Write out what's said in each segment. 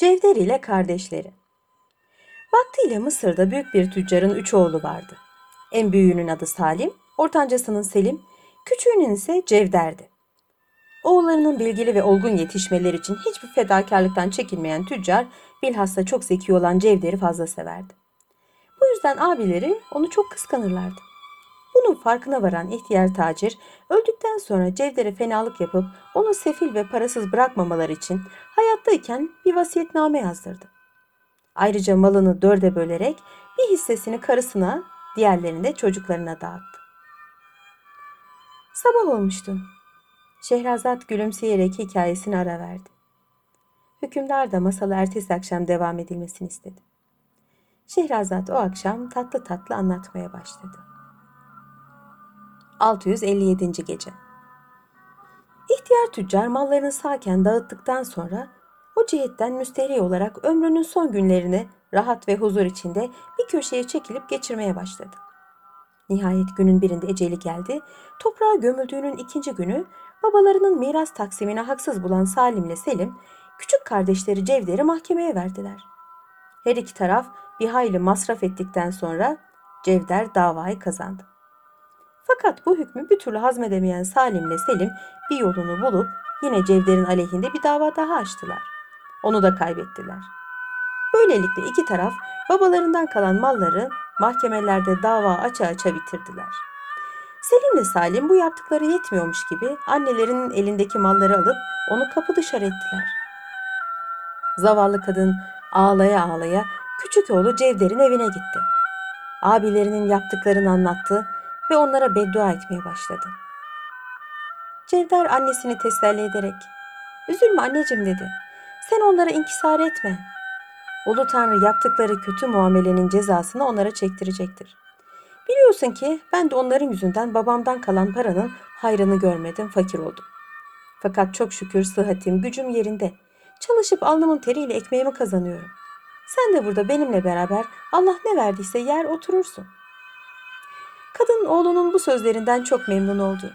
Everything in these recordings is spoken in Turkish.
Cevder ile kardeşleri. Vaktiyle Mısır'da büyük bir tüccarın üç oğlu vardı. En büyüğünün adı Salim, ortancasının Selim, küçüğünün ise Cevder'di. Oğullarının bilgili ve olgun yetişmeleri için hiçbir fedakarlıktan çekinmeyen tüccar, bilhassa çok zeki olan Cevder'i fazla severdi. Bu yüzden abileri onu çok kıskanırlardı. Bunun farkına varan ihtiyar tacir öldükten sonra Cevder'e fenalık yapıp onu sefil ve parasız bırakmamaları için hayattayken bir vasiyetname yazdırdı. Ayrıca malını dörde bölerek bir hissesini karısına, diğerlerini de çocuklarına dağıttı. Sabah olmuştu. Şehrazat gülümseyerek hikayesini ara verdi. Hükümdar da masalı ertesi akşam devam edilmesini istedi. Şehrazat o akşam tatlı tatlı anlatmaya başladı. 657. Gece İhtiyar tüccar mallarını sağken dağıttıktan sonra o cihetten müsteri olarak ömrünün son günlerini rahat ve huzur içinde bir köşeye çekilip geçirmeye başladı. Nihayet günün birinde eceli geldi. Toprağa gömüldüğünün ikinci günü babalarının miras taksimine haksız bulan Salim ile Selim, küçük kardeşleri Cevder'i mahkemeye verdiler. Her iki taraf bir hayli masraf ettikten sonra Cevder davayı kazandı. Fakat bu hükmü bir türlü hazmedemeyen Salim ile Selim bir yolunu bulup yine Cevder'in aleyhinde bir dava daha açtılar. Onu da kaybettiler. Böylelikle iki taraf babalarından kalan malları mahkemelerde dava aça aça bitirdiler. Selim ile Salim bu yaptıkları yetmiyormuş gibi annelerinin elindeki malları alıp onu kapı dışarı ettiler. Zavallı kadın ağlaya ağlaya küçük oğlu Cevder'in evine gitti. Abilerinin yaptıklarını anlattı ve onlara beddua etmeye başladı. Cevder annesini teselli ederek "Üzülme anneciğim." dedi. "Sen onlara inkisar etme. Ulu Tanrı yaptıkları kötü muamelenin cezasını onlara çektirecektir. Biliyorsun ki ben de onların yüzünden babamdan kalan paranın hayrını görmedim, fakir oldum. Fakat çok şükür sıhhatim, gücüm yerinde. Çalışıp alnımın teriyle ekmeğimi kazanıyorum. Sen de burada benimle beraber Allah ne verdiyse yer oturursun. Kadın oğlunun bu sözlerinden çok memnun oldu.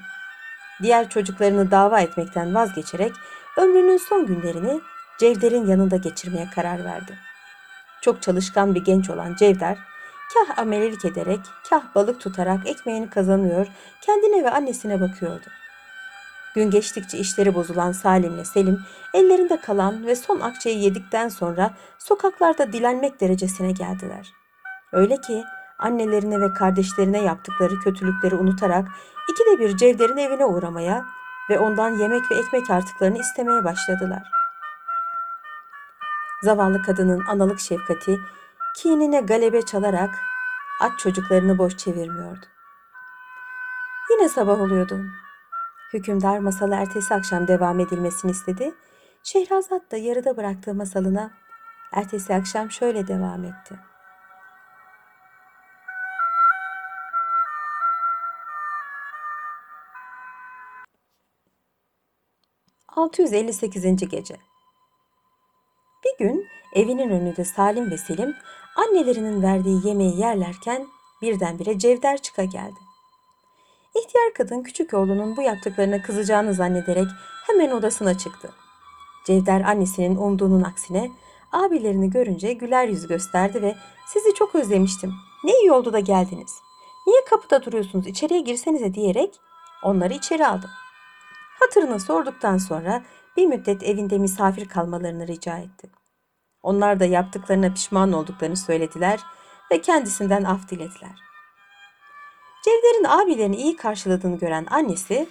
Diğer çocuklarını dava etmekten vazgeçerek ömrünün son günlerini Cevder'in yanında geçirmeye karar verdi. Çok çalışkan bir genç olan Cevder, kah amelelik ederek, kah balık tutarak ekmeğini kazanıyor, kendine ve annesine bakıyordu. Gün geçtikçe işleri bozulan Salim ile Selim, ellerinde kalan ve son akçeyi yedikten sonra sokaklarda dilenmek derecesine geldiler. Öyle ki annelerine ve kardeşlerine yaptıkları kötülükleri unutarak ikide bir Cevder'in evine uğramaya ve ondan yemek ve ekmek artıklarını istemeye başladılar. Zavallı kadının analık şefkati kinine galebe çalarak aç çocuklarını boş çevirmiyordu. Yine sabah oluyordu. Hükümdar masalı ertesi akşam devam edilmesini istedi. Şehrazat da yarıda bıraktığı masalına ertesi akşam şöyle devam etti. ...658. Gece Bir gün evinin önünde Salim ve Selim annelerinin verdiği yemeği yerlerken birdenbire Cevder çıka geldi. İhtiyar kadın küçük oğlunun bu yaptıklarına kızacağını zannederek hemen odasına çıktı. Cevder annesinin umduğunun aksine abilerini görünce güler yüz gösterdi ve sizi çok özlemiştim. Ne iyi oldu da geldiniz. Niye kapıda duruyorsunuz içeriye girsenize diyerek onları içeri aldı. Hatırını sorduktan sonra bir müddet evinde misafir kalmalarını rica etti. Onlar da yaptıklarına pişman olduklarını söylediler ve kendisinden af dilediler. Cevder'in abilerini iyi karşıladığını gören annesi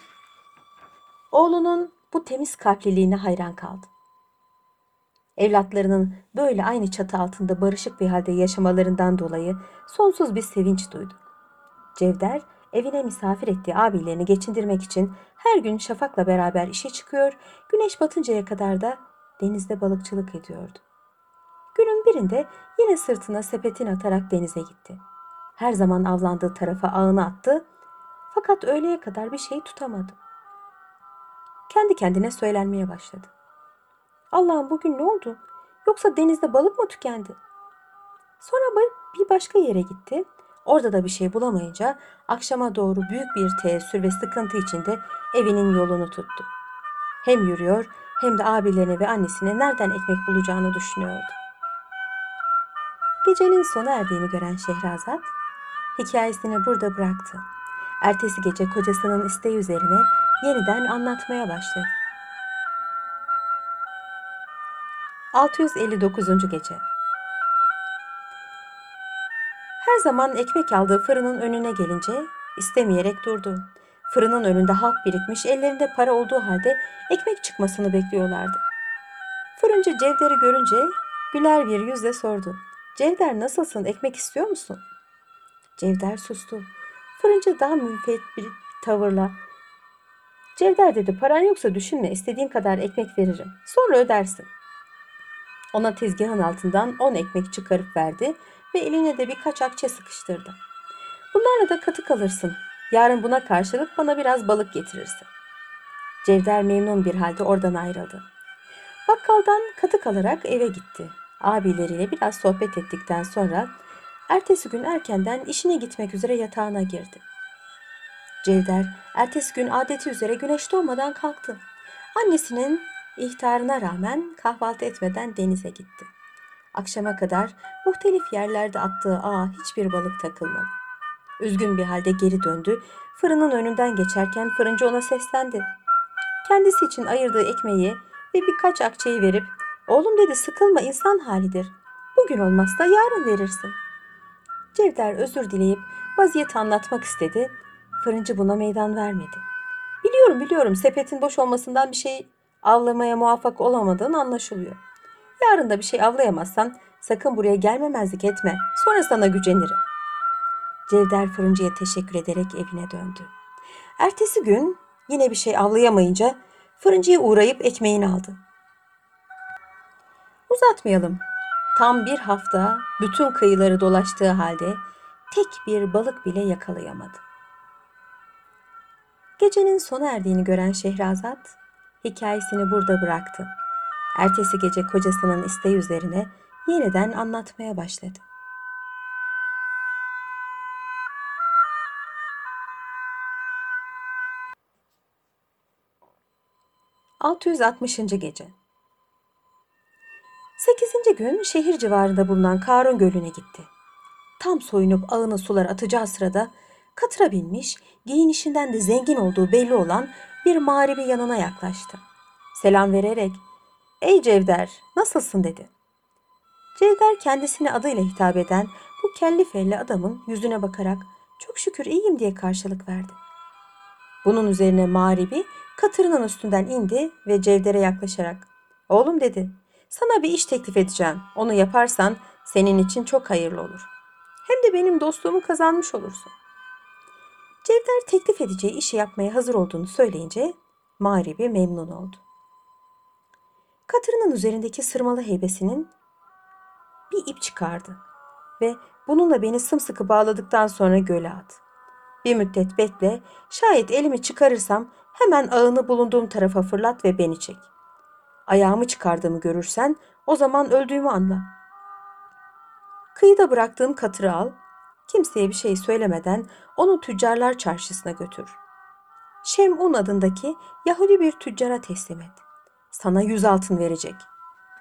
oğlunun bu temiz kalpliliğine hayran kaldı. Evlatlarının böyle aynı çatı altında barışık bir halde yaşamalarından dolayı sonsuz bir sevinç duydu. Cevder evine misafir ettiği abilerini geçindirmek için her gün Şafak'la beraber işe çıkıyor, güneş batıncaya kadar da denizde balıkçılık ediyordu. Günün birinde yine sırtına sepetini atarak denize gitti. Her zaman avlandığı tarafa ağını attı fakat öğleye kadar bir şey tutamadı. Kendi kendine söylenmeye başladı. Allah'ım bugün ne oldu? Yoksa denizde balık mı tükendi? Sonra bir başka yere gitti. Orada da bir şey bulamayınca akşama doğru büyük bir teessür ve sıkıntı içinde evinin yolunu tuttu. Hem yürüyor hem de abilerine ve annesine nereden ekmek bulacağını düşünüyordu. Gecenin sona erdiğini gören Şehrazat hikayesini burada bıraktı. Ertesi gece kocasının isteği üzerine yeniden anlatmaya başladı. 659. gece Her zaman ekmek aldığı fırının önüne gelince istemeyerek durdu. Fırının önünde halk birikmiş, ellerinde para olduğu halde ekmek çıkmasını bekliyorlardı. Fırıncı Cevder'i görünce güler bir yüzle sordu. Cevder nasılsın, ekmek istiyor musun? Cevder sustu. Fırıncı daha müfet bir tavırla Cevder dedi paran yoksa düşünme istediğin kadar ekmek veririm. Sonra ödersin. Ona tezgahın altından on ekmek çıkarıp verdi ve eline de birkaç akçe sıkıştırdı. Bunlarla da katı kalırsın. Yarın buna karşılık bana biraz balık getirirsin. Cevder memnun bir halde oradan ayrıldı. Bakkaldan katık alarak eve gitti. Abileriyle biraz sohbet ettikten sonra ertesi gün erkenden işine gitmek üzere yatağına girdi. Cevder ertesi gün adeti üzere güneş doğmadan kalktı. Annesinin ihtarına rağmen kahvaltı etmeden denize gitti. Akşama kadar muhtelif yerlerde attığı ağa hiçbir balık takılmadı. Üzgün bir halde geri döndü. Fırının önünden geçerken fırıncı ona seslendi. Kendisi için ayırdığı ekmeği ve birkaç akçeyi verip Oğlum dedi sıkılma insan halidir. Bugün olmazsa yarın verirsin. Cevder özür dileyip vaziyeti anlatmak istedi. Fırıncı buna meydan vermedi. Biliyorum biliyorum sepetin boş olmasından bir şey avlamaya muvaffak olamadığın anlaşılıyor. Yarın da bir şey avlayamazsan sakın buraya gelmemezlik etme. Sonra sana gücenirim. Cevder fırıncıya teşekkür ederek evine döndü. Ertesi gün yine bir şey avlayamayınca fırıncıya uğrayıp ekmeğini aldı. Uzatmayalım. Tam bir hafta bütün kıyıları dolaştığı halde tek bir balık bile yakalayamadı. Gecenin sona erdiğini gören Şehrazat hikayesini burada bıraktı. Ertesi gece kocasının isteği üzerine yeniden anlatmaya başladı. ...660. gece. Sekizinci gün şehir civarında bulunan Karun Gölü'ne gitti. Tam soyunup ağına sular atacağı sırada katıra binmiş, giyinişinden de zengin olduğu belli olan bir mağribi yanına yaklaştı. Selam vererek ''Ey Cevder, nasılsın?'' dedi. Cevder kendisine adıyla hitap eden bu kelli felli adamın yüzüne bakarak ''Çok şükür iyiyim'' diye karşılık verdi. Bunun üzerine mağribi katırının üstünden indi ve Cevder'e yaklaşarak ''Oğlum'' dedi sana bir iş teklif edeceğim. Onu yaparsan senin için çok hayırlı olur. Hem de benim dostluğumu kazanmış olursun. Cevder teklif edeceği işi yapmaya hazır olduğunu söyleyince Mağribi memnun oldu. Katırının üzerindeki sırmalı heybesinin bir ip çıkardı ve bununla beni sımsıkı bağladıktan sonra göle at. Bir müddet bekle, şayet elimi çıkarırsam hemen ağını bulunduğum tarafa fırlat ve beni çek ayağımı çıkardığımı görürsen o zaman öldüğümü anla. Kıyıda bıraktığım katırı al, kimseye bir şey söylemeden onu tüccarlar çarşısına götür. Şem'un adındaki Yahudi bir tüccara teslim et. Sana yüz altın verecek.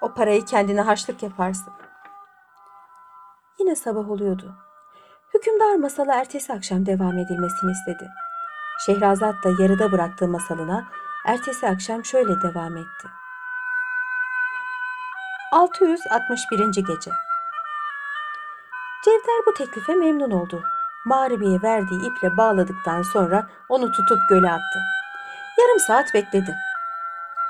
O parayı kendine harçlık yaparsın. Yine sabah oluyordu. Hükümdar masala ertesi akşam devam edilmesini istedi. Şehrazat da yarıda bıraktığı masalına ertesi akşam şöyle devam etti. 661. gece. Cevder bu teklife memnun oldu. Mağribiye verdiği iple bağladıktan sonra onu tutup göle attı. Yarım saat bekledi.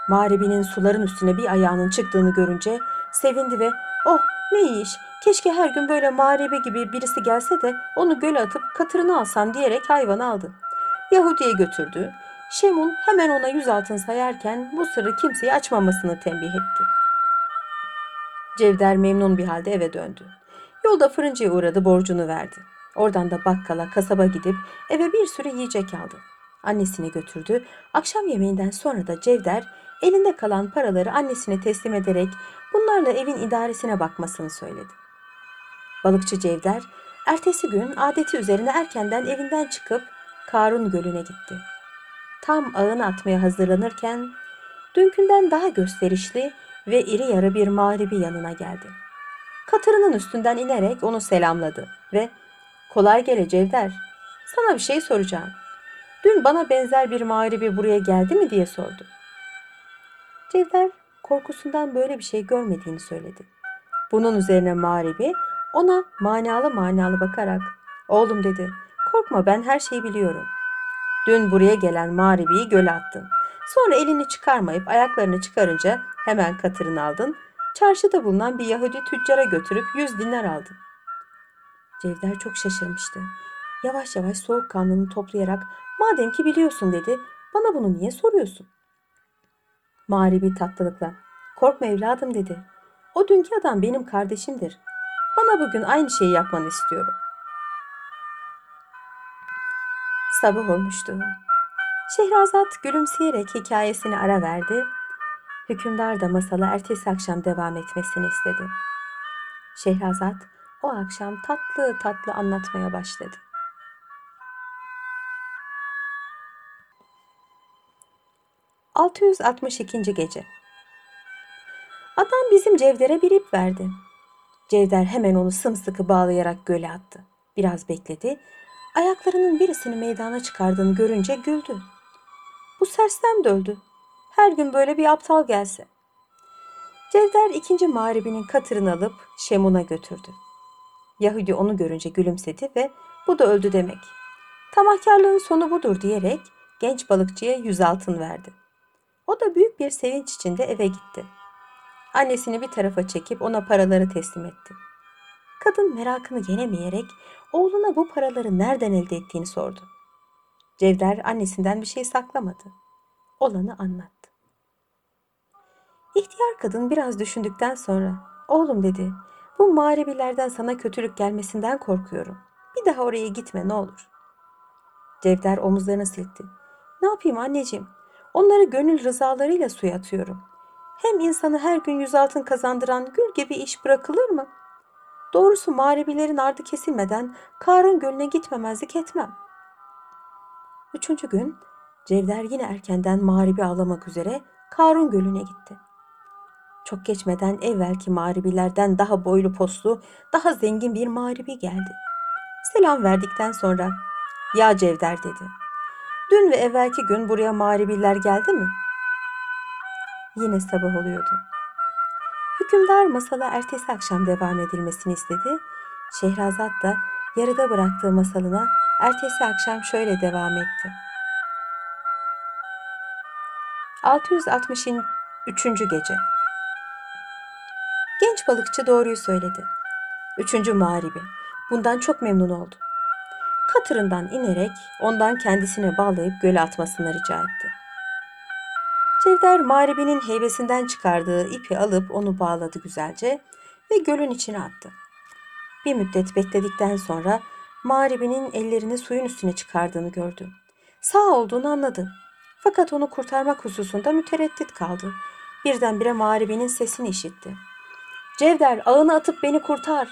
Mağribinin suların üstüne bir ayağının çıktığını görünce sevindi ve oh ne iyi iş keşke her gün böyle mağribi gibi birisi gelse de onu göle atıp katırını alsam diyerek hayvanı aldı. Yahudi'ye götürdü. Şemun hemen ona yüz altın sayarken bu sırrı kimseye açmamasını tembih etti. Cevder memnun bir halde eve döndü. Yolda fırıncıya uğradı borcunu verdi. Oradan da bakkala, kasaba gidip eve bir sürü yiyecek aldı. Annesine götürdü. Akşam yemeğinden sonra da Cevder elinde kalan paraları annesine teslim ederek bunlarla evin idaresine bakmasını söyledi. Balıkçı Cevder ertesi gün adeti üzerine erkenden evinden çıkıp Karun Gölü'ne gitti. Tam ağını atmaya hazırlanırken dünkünden daha gösterişli ve iri yarı bir mağribi yanına geldi. Katırının üstünden inerek onu selamladı ve ''Kolay gele Cevder, sana bir şey soracağım. Dün bana benzer bir mağribi buraya geldi mi?'' diye sordu. Cevder korkusundan böyle bir şey görmediğini söyledi. Bunun üzerine mağribi ona manalı manalı bakarak ''Oğlum'' dedi, ''korkma ben her şeyi biliyorum. Dün buraya gelen mağribiyi göle attın. Sonra elini çıkarmayıp ayaklarını çıkarınca hemen katırını aldın. Çarşıda bulunan bir Yahudi tüccara götürüp yüz dinar aldın. Cevder çok şaşırmıştı. Yavaş yavaş soğukkanlılığını toplayarak madem ki biliyorsun dedi bana bunu niye soruyorsun? Mağribi tatlılıkla korkma evladım dedi. O dünkü adam benim kardeşimdir. Bana bugün aynı şeyi yapmanı istiyorum. Sabah olmuştu. Şehrazat gülümseyerek hikayesini ara verdi. Hükümdar da masala ertesi akşam devam etmesini istedi. Şehrazat o akşam tatlı tatlı anlatmaya başladı. ...662. Gece Adam bizim Cevder'e bir ip verdi. Cevder hemen onu sımsıkı bağlayarak göle attı. Biraz bekledi. Ayaklarının birisini meydana çıkardığını görünce güldü. Bu sersem de öldü. Her gün böyle bir aptal gelse. Cevder ikinci mağribinin katırını alıp Şemun'a götürdü. Yahudi onu görünce gülümsedi ve bu da öldü demek. Tamahkarlığın sonu budur diyerek genç balıkçıya yüz altın verdi. O da büyük bir sevinç içinde eve gitti. Annesini bir tarafa çekip ona paraları teslim etti. Kadın merakını yenemeyerek oğluna bu paraları nereden elde ettiğini sordu. Cevder annesinden bir şey saklamadı. Olanı anlattı. İhtiyar kadın biraz düşündükten sonra oğlum dedi bu mağribilerden sana kötülük gelmesinden korkuyorum. Bir daha oraya gitme ne olur. Cevder omuzlarını silkti. Ne yapayım anneciğim? Onları gönül rızalarıyla suya atıyorum. Hem insanı her gün yüz altın kazandıran gül gibi iş bırakılır mı? Doğrusu mağribilerin ardı kesilmeden Karun Gölü'ne gitmemezlik etmem. Üçüncü gün Cevder yine erkenden mağribi ağlamak üzere Karun Gölü'ne gitti. Çok geçmeden evvelki mağribilerden daha boylu poslu, daha zengin bir mağribi geldi. Selam verdikten sonra ''Ya Cevder'' dedi. ''Dün ve evvelki gün buraya mağribiler geldi mi?'' Yine sabah oluyordu. Hükümdar masala ertesi akşam devam edilmesini istedi. Şehrazat da yarıda bıraktığı masalına ertesi akşam şöyle devam etti. 663. Gece Genç balıkçı doğruyu söyledi. Üçüncü mağribi. Bundan çok memnun oldu. Katırından inerek ondan kendisine bağlayıp göle atmasını rica etti. Cevder mağribinin heybesinden çıkardığı ipi alıp onu bağladı güzelce ve gölün içine attı. Bir müddet bekledikten sonra mağribinin ellerini suyun üstüne çıkardığını gördü. Sağ olduğunu anladı. Fakat onu kurtarmak hususunda mütereddit kaldı. Birdenbire mağribinin sesini işitti. Cevder ağını atıp beni kurtar.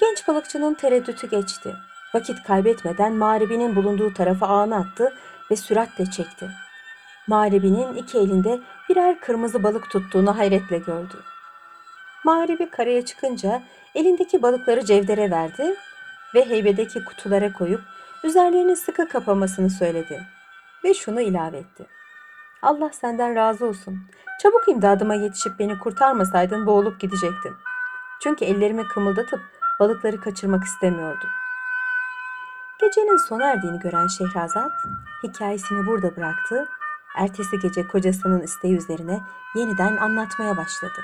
Genç balıkçının tereddütü geçti. Vakit kaybetmeden mağribinin bulunduğu tarafa ağını attı ve süratle çekti. Mağribinin iki elinde birer kırmızı balık tuttuğunu hayretle gördü. Mağribi karaya çıkınca elindeki balıkları Cevder'e verdi ve heybedeki kutulara koyup üzerlerini sıkı kapamasını söyledi ve şunu ilave etti. Allah senden razı olsun. Çabuk imdadıma yetişip beni kurtarmasaydın boğulup gidecektim. Çünkü ellerimi kımıldatıp balıkları kaçırmak istemiyordum. Gecenin sona erdiğini gören Şehrazat hikayesini burada bıraktı. Ertesi gece kocasının isteği üzerine yeniden anlatmaya başladı.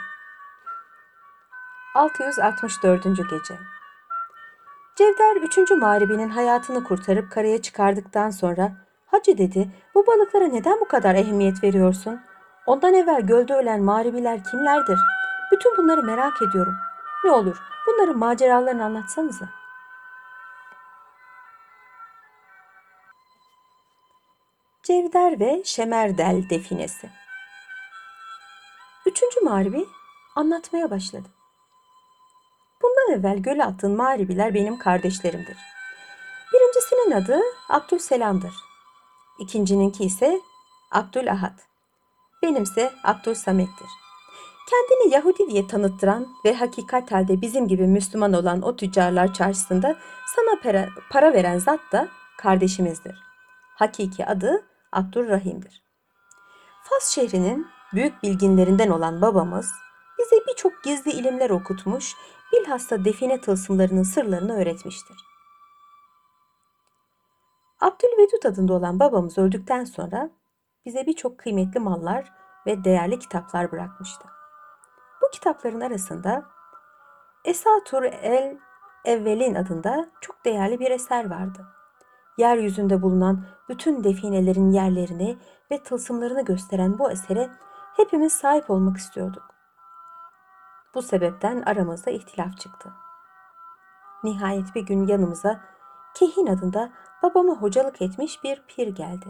664. Gece Cevder 3. mağribinin hayatını kurtarıp karaya çıkardıktan sonra Hacı dedi bu balıklara neden bu kadar ehemmiyet veriyorsun? Ondan evvel gölde ölen mağribiler kimlerdir? Bütün bunları merak ediyorum. Ne olur bunların maceralarını anlatsanıza. Cevder ve Şemerdel definesi. Üçüncü mağribi anlatmaya başladı. Bundan evvel göle attığın mağribiler benim kardeşlerimdir. Birincisinin adı Abdülselam'dır. İkincininki ise Abdülahad. benimse Abdülsamet'tir. Kendini Yahudi diye tanıttıran ve hakikat halde bizim gibi Müslüman olan o tüccarlar çarşısında sana para, para veren zat da kardeşimizdir. Hakiki adı Abdurrahim'dir. Fas şehrinin büyük bilginlerinden olan babamız bize birçok gizli ilimler okutmuş, bilhassa define tılsımlarının sırlarını öğretmiştir. Abdülvedud adında olan babamız öldükten sonra bize birçok kıymetli mallar ve değerli kitaplar bırakmıştı. Bu kitapların arasında Esatur el Evvelin adında çok değerli bir eser vardı. Yeryüzünde bulunan bütün definelerin yerlerini ve tılsımlarını gösteren bu esere hepimiz sahip olmak istiyorduk. Bu sebepten aramızda ihtilaf çıktı. Nihayet bir gün yanımıza Kehin adında babama hocalık etmiş bir pir geldi.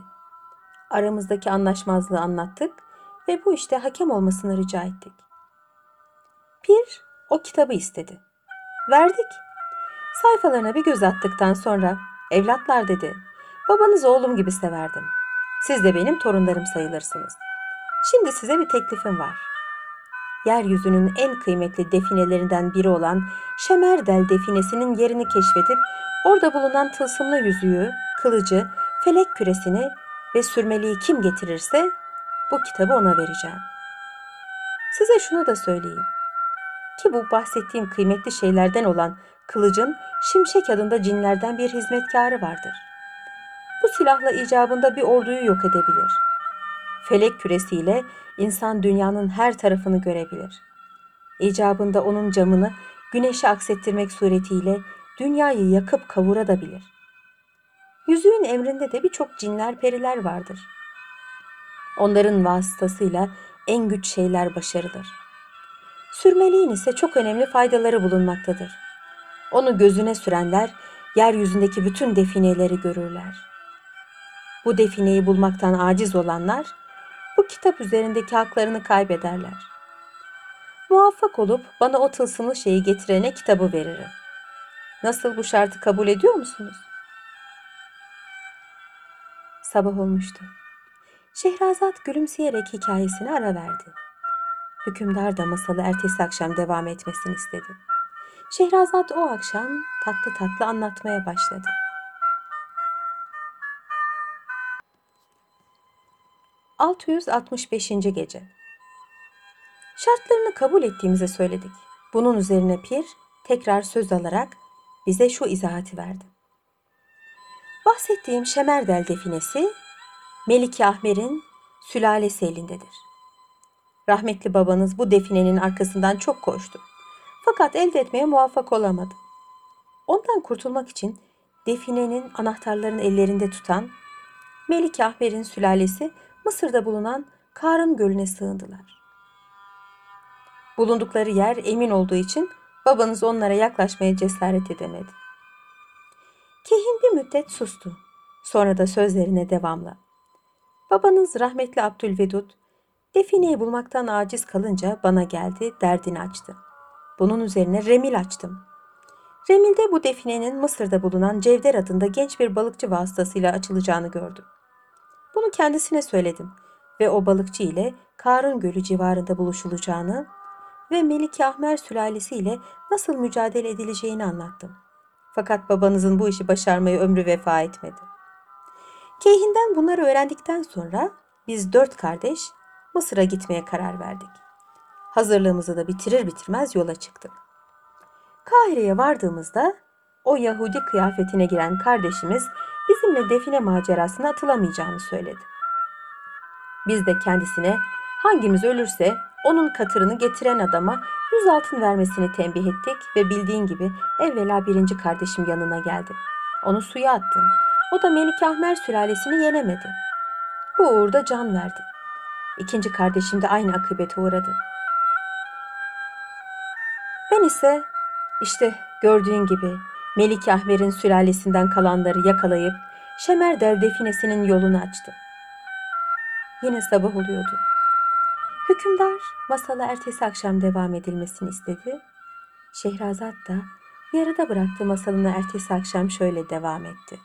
Aramızdaki anlaşmazlığı anlattık ve bu işte hakem olmasını rica ettik. Pir o kitabı istedi. Verdik. Sayfalarına bir göz attıktan sonra evlatlar dedi. Babanız oğlum gibi severdim. Siz de benim torunlarım sayılırsınız. Şimdi size bir teklifim var. Yeryüzünün en kıymetli definelerinden biri olan Şemerdel definesinin yerini keşfedip orada bulunan tılsımlı yüzüğü, kılıcı, felek küresini ve sürmeliği kim getirirse bu kitabı ona vereceğim. Size şunu da söyleyeyim. Ki bu bahsettiğim kıymetli şeylerden olan kılıcın Şimşek adında cinlerden bir hizmetkarı vardır. Bu silahla icabında bir orduyu yok edebilir. Felek küresiyle insan dünyanın her tarafını görebilir. İcabında onun camını güneşe aksettirmek suretiyle dünyayı yakıp kavurabilir. Yüzüğün emrinde de birçok cinler periler vardır. Onların vasıtasıyla en güç şeyler başarılır. Sürmeliğin ise çok önemli faydaları bulunmaktadır. Onu gözüne sürenler yeryüzündeki bütün defineleri görürler. Bu defineyi bulmaktan aciz olanlar bu kitap üzerindeki haklarını kaybederler. Muvaffak olup bana o tılsımlı şeyi getirene kitabı veririm. Nasıl bu şartı kabul ediyor musunuz? Sabah olmuştu. Şehrazat gülümseyerek hikayesine ara verdi. Hükümdar da masalı ertesi akşam devam etmesini istedi. Şehrazat o akşam tatlı tatlı anlatmaya başladı. ...665. Gece Şartlarını kabul ettiğimizi söyledik. Bunun üzerine Pir tekrar söz alarak bize şu izahatı verdi. Bahsettiğim Şemerdel definesi Melike Ahmer'in sülalesi elindedir. Rahmetli babanız bu definenin arkasından çok koştu. Fakat elde etmeye muvaffak olamadı. Ondan kurtulmak için definenin anahtarlarını ellerinde tutan Melik Ahmer'in sülalesi Mısır'da bulunan Karın Gölü'ne sığındılar. Bulundukları yer emin olduğu için babanız onlara yaklaşmaya cesaret edemedi. Kehin bir müddet sustu. Sonra da sözlerine devamla. Babanız rahmetli Abdülvedud defineyi bulmaktan aciz kalınca bana geldi, derdini açtı. Bunun üzerine remil açtım. Remil'de bu definenin Mısır'da bulunan Cevder adında genç bir balıkçı vasıtasıyla açılacağını gördüm. Bunu kendisine söyledim ve o balıkçı ile Karun Gölü civarında buluşulacağını ve Melike Ahmer sülalesi ile nasıl mücadele edileceğini anlattım. Fakat babanızın bu işi başarmayı ömrü vefa etmedi. Keyhinden bunları öğrendikten sonra biz dört kardeş Mısır'a gitmeye karar verdik. Hazırlığımızı da bitirir bitirmez yola çıktık. Kahire'ye vardığımızda o Yahudi kıyafetine giren kardeşimiz bizimle define macerasına atılamayacağını söyledi. Biz de kendisine hangimiz ölürse onun katırını getiren adama yüz altın vermesini tembih ettik ve bildiğin gibi evvela birinci kardeşim yanına geldi. Onu suya attın. O da Melik Ahmer sülalesini yenemedi. Bu uğurda can verdi. İkinci kardeşim de aynı akıbete uğradı. Ben ise işte gördüğün gibi Melik Ahmer'in sülalesinden kalanları yakalayıp Şemerdel definesinin yolunu açtı. Yine sabah oluyordu. Hükümdar masala ertesi akşam devam edilmesini istedi. Şehrazat da yarıda bıraktığı masalını ertesi akşam şöyle devam etti.